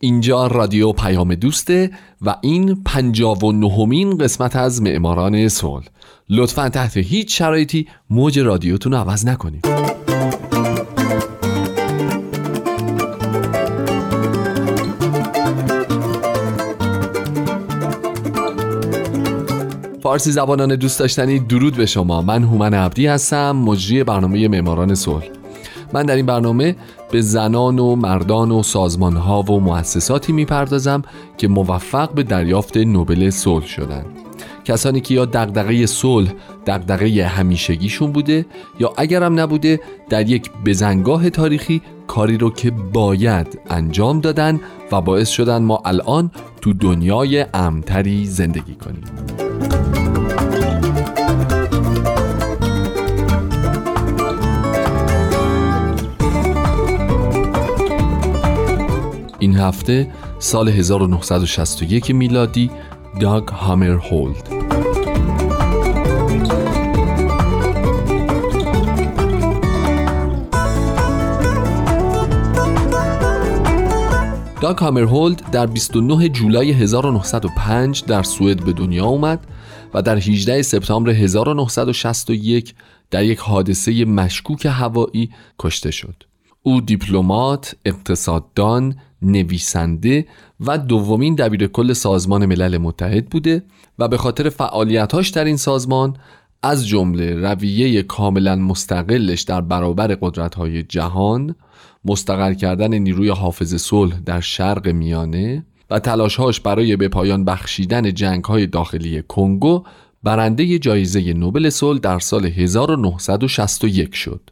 اینجا رادیو پیام دوسته و این پنجاب و نهمین قسمت از معماران صلح. لطفا تحت هیچ شرایطی موج رادیوتون رو عوض نکنید. فارسی زبانان دوست داشتنی درود به شما. من هومن عبدی هستم مجری برنامه معماران صلح. من در این برنامه به زنان و مردان و سازمانها و مؤسساتی می‌پردازم که موفق به دریافت نوبل صلح شدند کسانی که یا دغدغه صلح دغدغه همیشگیشون بوده یا اگرم نبوده در یک بزنگاه تاریخی کاری رو که باید انجام دادن و باعث شدن ما الان تو دنیای امتری زندگی کنیم. هفته سال 1961 میلادی داگ هامر هولد داگ هامرهولد در 29 جولای 1905 در سوئد به دنیا اومد و در 18 سپتامبر 1961 در یک حادثه مشکوک هوایی کشته شد. او دیپلمات، اقتصاددان، نویسنده و دومین دبیر کل سازمان ملل متحد بوده و به خاطر فعالیتاش در این سازمان از جمله رویه کاملا مستقلش در برابر قدرت‌های جهان مستقر کردن نیروی حافظ صلح در شرق میانه و تلاشهاش برای به پایان بخشیدن جنگ‌های داخلی کنگو برنده جایزه نوبل صلح در سال 1961 شد.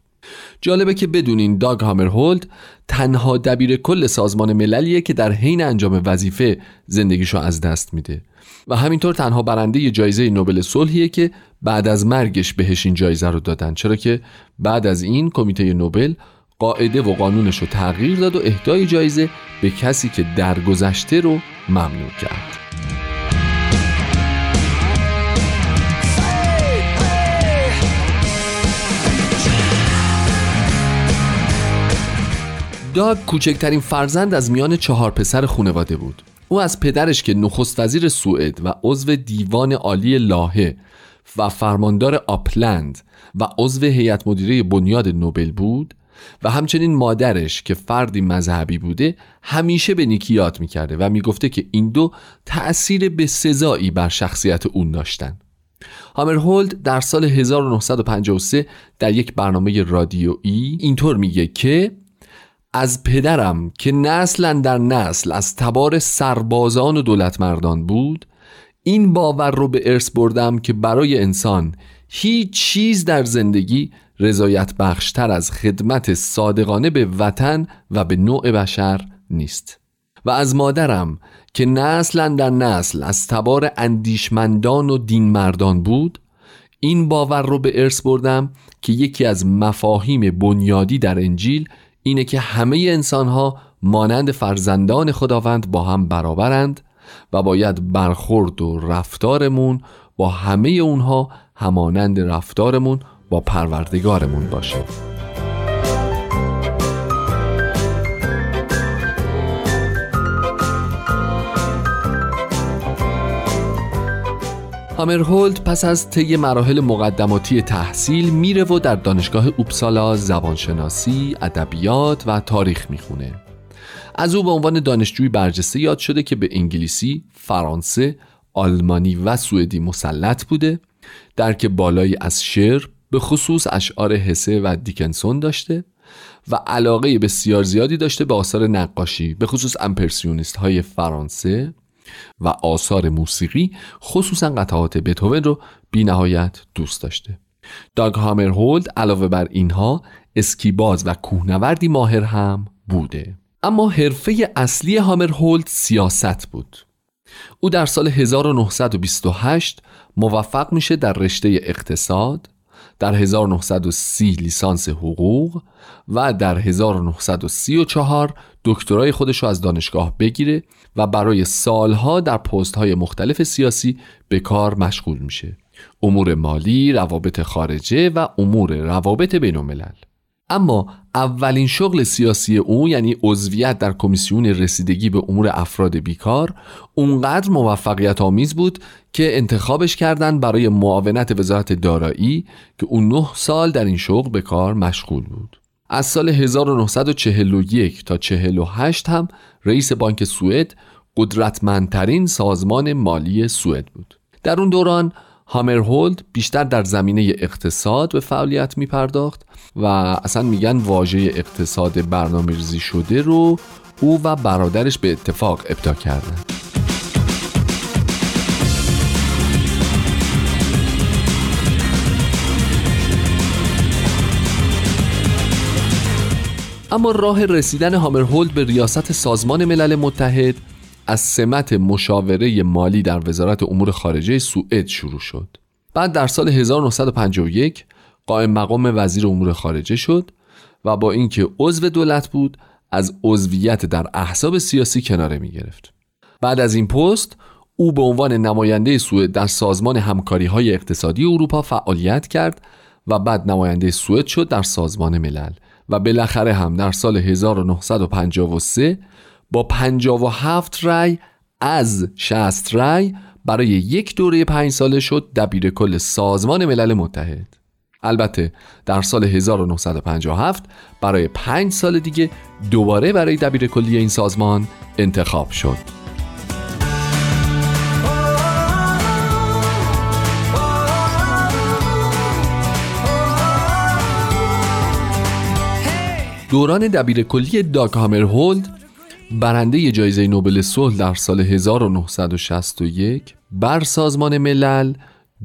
جالبه که بدونین داگ هامرهولد تنها دبیر کل سازمان مللیه که در حین انجام وظیفه زندگیشو از دست میده. و همینطور تنها برنده جایزه نوبل صلحیه که بعد از مرگش بهش این جایزه رو دادن. چرا که بعد از این کمیته نوبل قاعده و قانونش رو تغییر داد و اهدای جایزه به کسی که درگذشته رو ممنوع کرد. داگ کوچکترین فرزند از میان چهار پسر خانواده بود. او از پدرش که نخست وزیر سوئد و عضو دیوان عالی لاهه و فرماندار آپلند و عضو هیئت مدیره بنیاد نوبل بود و همچنین مادرش که فردی مذهبی بوده همیشه به نیکی یاد می‌کرده و می‌گفته که این دو تأثیر به سزایی بر شخصیت اون داشتن. هامرهولد در سال 1953 در یک برنامه رادیویی اینطور میگه که از پدرم که نسلا در نسل از تبار سربازان و دولتمردان بود این باور رو به ارث بردم که برای انسان هیچ چیز در زندگی رضایت بخشتر از خدمت صادقانه به وطن و به نوع بشر نیست. و از مادرم که نسلا در نسل از تبار اندیشمندان و دینمردان بود این باور رو به ارث بردم که یکی از مفاهیم بنیادی در انجیل اینه که همه انسان ها مانند فرزندان خداوند با هم برابرند و باید برخورد و رفتارمون با همه اونها همانند رفتارمون با پروردگارمون باشه. هامرهولد پس از طی مراحل مقدماتی تحصیل میره و در دانشگاه اوپسالا زبانشناسی، ادبیات و تاریخ می‌خونه. از او به عنوان دانشجوی برجسته یاد شده که به انگلیسی، فرانسه، آلمانی و سوئدی مسلط بوده، درک بالایی از شعر به خصوص اشعار حسه و دیکنسون داشته و علاقه بسیار زیادی داشته به آثار نقاشی به خصوص امپرسیونیست های فرانسه و آثار موسیقی خصوصا قطعات بتوون رو بی نهایت دوست داشته. داگ هامرهولد علاوه بر اینها اسکیباز و کوهنوردی ماهر هم بوده. اما حرفه اصلی هامرهولد سیاست بود. او در سال 1928 موفق میشه در رشته اقتصاد در 1930 لیسانس حقوق و در 1934 دکترای خودش رو از دانشگاه بگیره و برای سالها در پست های مختلف سیاسی به کار مشغول میشه. امور مالی، روابط خارجه و امور روابط بین الملل اما اولین شغل سیاسی او یعنی عضویت در کمیسیون رسیدگی به امور افراد بیکار اونقدر موفقیت آمیز بود که انتخابش کردن برای معاونت وزارت دارایی که اون نه سال در این شغل به کار مشغول بود. از سال 1941 تا 48 هم رئیس بانک سوئد قدرتمندترین سازمان مالی سوئد بود. در اون دوران هامرهولد بیشتر در زمینه اقتصاد به فعالیت می پرداخت و اصلا میگن واژه اقتصاد برنامه ریزی شده رو او و برادرش به اتفاق ابدا کردن. اما راه رسیدن هامرهولد به ریاست سازمان ملل متحد از سمت مشاوره مالی در وزارت امور خارجه سوئد شروع شد. بعد در سال 1951 قائم مقام وزیر امور خارجه شد و با اینکه عضو دولت بود از عضویت در احزاب سیاسی کناره می گرفت. بعد از این پست او به عنوان نماینده سوئد در سازمان همکاری های اقتصادی اروپا فعالیت کرد و بعد نماینده سوئد شد در سازمان ملل و بالاخره هم در سال 1953 با 57 رأی از 60 رأی برای یک دوره پنج ساله شد دبیر کل سازمان ملل متحد. البته در سال 1957 برای پنج سال دیگه دوباره برای دبیر کلی این سازمان انتخاب شد. دوران دبیر کلی داگ هامرهولد برنده جایزه نوبل صلح در سال 1961 بر سازمان ملل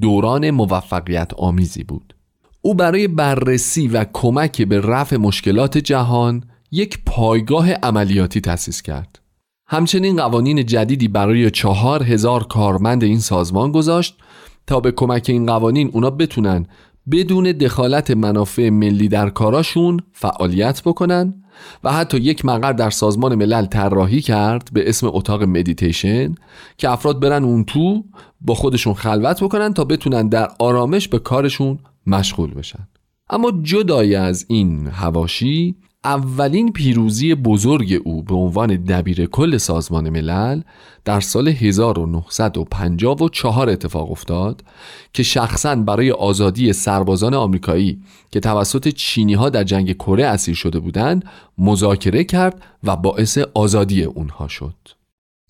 دوران موفقیت آمیزی بود. او برای بررسی و کمک به رفع مشکلات جهان یک پایگاه عملیاتی تأسیس کرد. همچنین قوانین جدیدی برای چهار هزار کارمند این سازمان گذاشت تا به کمک این قوانین اونا بتونن بدون دخالت منافع ملی در کاراشون فعالیت بکنن و حتی یک مقر در سازمان ملل طراحی کرد به اسم اتاق مدیتیشن که افراد برن اون تو با خودشون خلوت بکنن تا بتونن در آرامش به کارشون مشغول بشن. اما جدای از این هواشی اولین پیروزی بزرگ او به عنوان دبیر کل سازمان ملل در سال 1954 اتفاق افتاد که شخصا برای آزادی سربازان آمریکایی که توسط چینی ها در جنگ کره اسیر شده بودند مذاکره کرد و باعث آزادی اونها شد.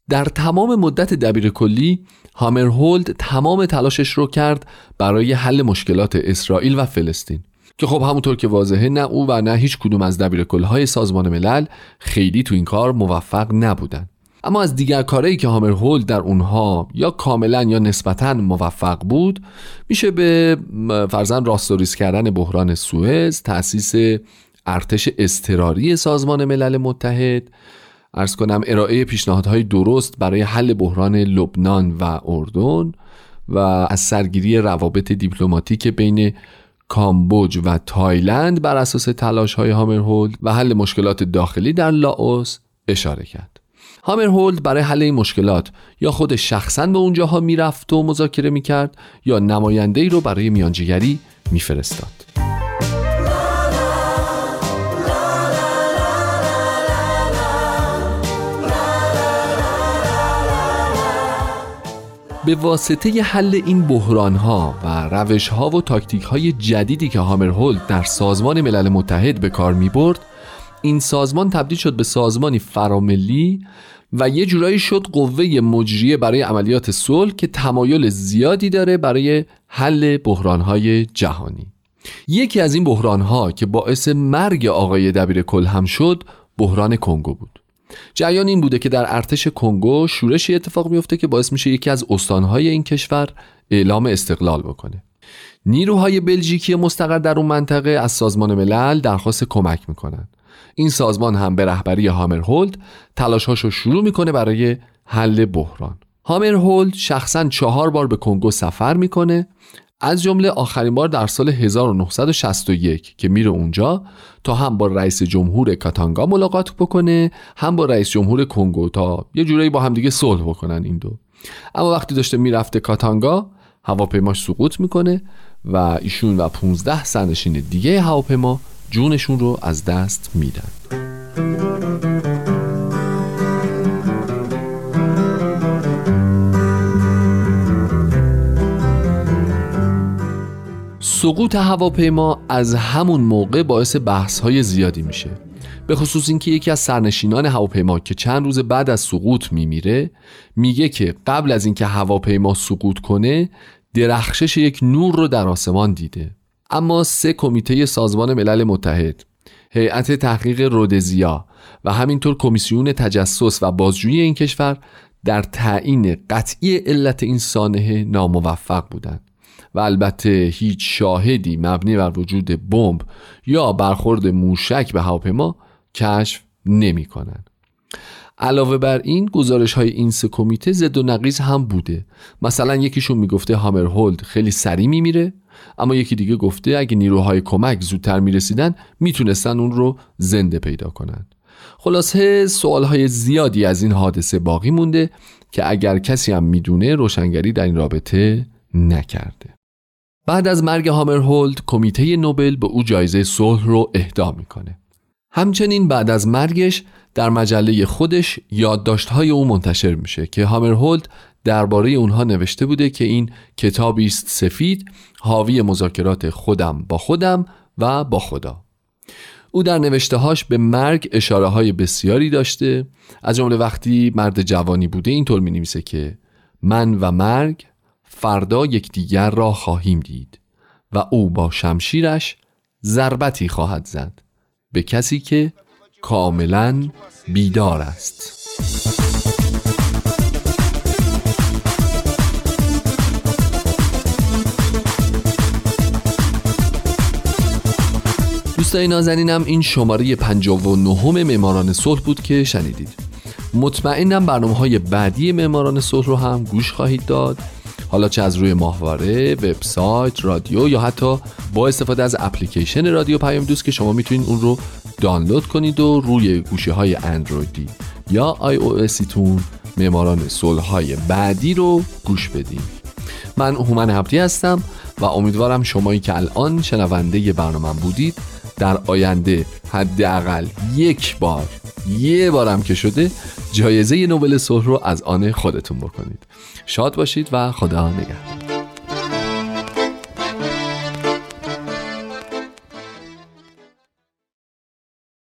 در تمام مدت دبیر کلی هامرهولد تمام تلاشش رو کرد برای حل مشکلات اسرائیل و فلسطین. که خب همونطور که واضحه نه او و نه هیچ کدوم از دبیر سازمان ملل خیلی تو این کار موفق نبودن. اما از دیگر کارهایی که هامر هولد در اونها یا کاملا یا نسبتا موفق بود میشه به فرضاً راست‌وریس کردن بحران سوئز تأسیس ارتش اضطراری سازمان ملل متحد عرض کنم ارائه پیشنهادهای درست برای حل بحران لبنان و اردن و از سرگیری روابط دیپلماتیک بین کامبوج و تایلند بر اساس تلاش های هامرشولد و حل مشکلات داخلی در لاوس اشاره کرد. هامرشولد برای حل این مشکلات یا خود شخصا به اونجاها می‌رفت و مذاکره می‌کرد یا نماینده ای رو برای میانجیگری میفرستاد. به واسطه حل این بحران ها و روش ها و تاکتیک های جدیدی که هامرهولد در سازمان ملل متحد به کار می برد این سازمان تبدیل شد به سازمانی فراملی و یه جورایی شد قوه مجریه برای عملیات صلح که تمایل زیادی داره برای حل های جهانی. یکی از این ها که باعث مرگ آقای دبیر کل هم شد بحران کنگو بود. جریان این بوده که در ارتش کنگو شورشی اتفاق میفته که باعث میشه یکی از استانهای این کشور اعلام استقلال بکنه. نیروهای بلژیکی مستقر در اون منطقه از سازمان ملل درخواست کمک می‌کنن. این سازمان هم به رهبری هامرهولد تلاشهاشو شروع می‌کنه برای حل بحران. هامر هولد شخصا چهار بار به کنگو سفر می‌کنه از جمله آخرین بار در سال 1961 که میره اونجا تا هم با رئیس جمهور کاتانگا ملاقات بکنه هم با رئیس جمهور کنگو تا یه جورایی با همدیگه صلح بکنن این دو. اما وقتی داشته می‌رفته کاتانگا هواپیماش سقوط می‌کنه و ایشون و 15 سرنشین دیگه هواپیما جونشون رو از دست میدن. سقوط هواپیما از همون موقع باعث بحث های زیادی میشه. به خصوص اینکه یکی از سرنشینان هواپیما که چند روز بعد از سقوط میمیره میگه که قبل از اینکه هواپیما سقوط کنه درخشش یک نور رو در آسمان دیده. اما سه کمیته سازمان ملل متحد هیئت تحقیق رودزیا و همینطور کمیسیون تجسس و بازجویی این کشور در تعیین قطعی علت این سانحه ناموفق بودند. و البته هیچ شاهدی مبنی بر وجود بمب یا برخورد موشک به هواپیما کشف نمی کنن. علاوه بر این گزارش های این سه کمیته زد و نقیز هم بوده. مثلا یکیشون می‌گفته هامر هولد خیلی سریع میمیره اما یکی دیگه گفته اگه نیروهای کمک زودتر می‌رسیدن می‌تونستن اون رو زنده پیدا کنن خلاصه سوال های زیادی از این حادثه باقی مونده که اگر کسی هم می‌دونه روشنگری در این رابطه نکرده. بعد از مرگ هامر هولد کمیته نوبل به او جایزه صلح رو اهدا می‌کنه. همچنین بعد از مرگش در مجله خودش یادداشت‌های او منتشر میشه که هامر هولد درباره اونها نوشته بوده که این کتابی است سفید حاوی مذاکرات خودم با خودم و با خدا. او در نوشتههاش به مرگ اشاره های بسیاری داشته. از جمله وقتی مرد جوانی بوده اینطور می نویسه که من و مرگ فردا یکدیگر را خواهیم دید و او با شمشیرش ضربتی خواهد زد به کسی که کاملا بیدار است. دوستای نازنینم این شماره 59 معماران صلح بود که شنیدید. مطمئنم برنامه های بعدی معماران صلح رو هم گوش خواهید داد. حالا چه از روی ماهواره، وبسایت، رادیو یا حتی با استفاده از اپلیکیشن رادیو پیام دوست که شما می‌تونید اون رو دانلود کنید و روی گوشه های اندرویدی یا آی او تون معماران صلح های بعدی رو گوش بدین. من هومن هبتی هستم و امیدوارم شمایی که الان شنونده برنامه بودید در آینده حداقل یک بار یه بارم که شده جایزه نوبل صلح رو از آن خودتون بکنید. شاد باشید و خدا نگهدار.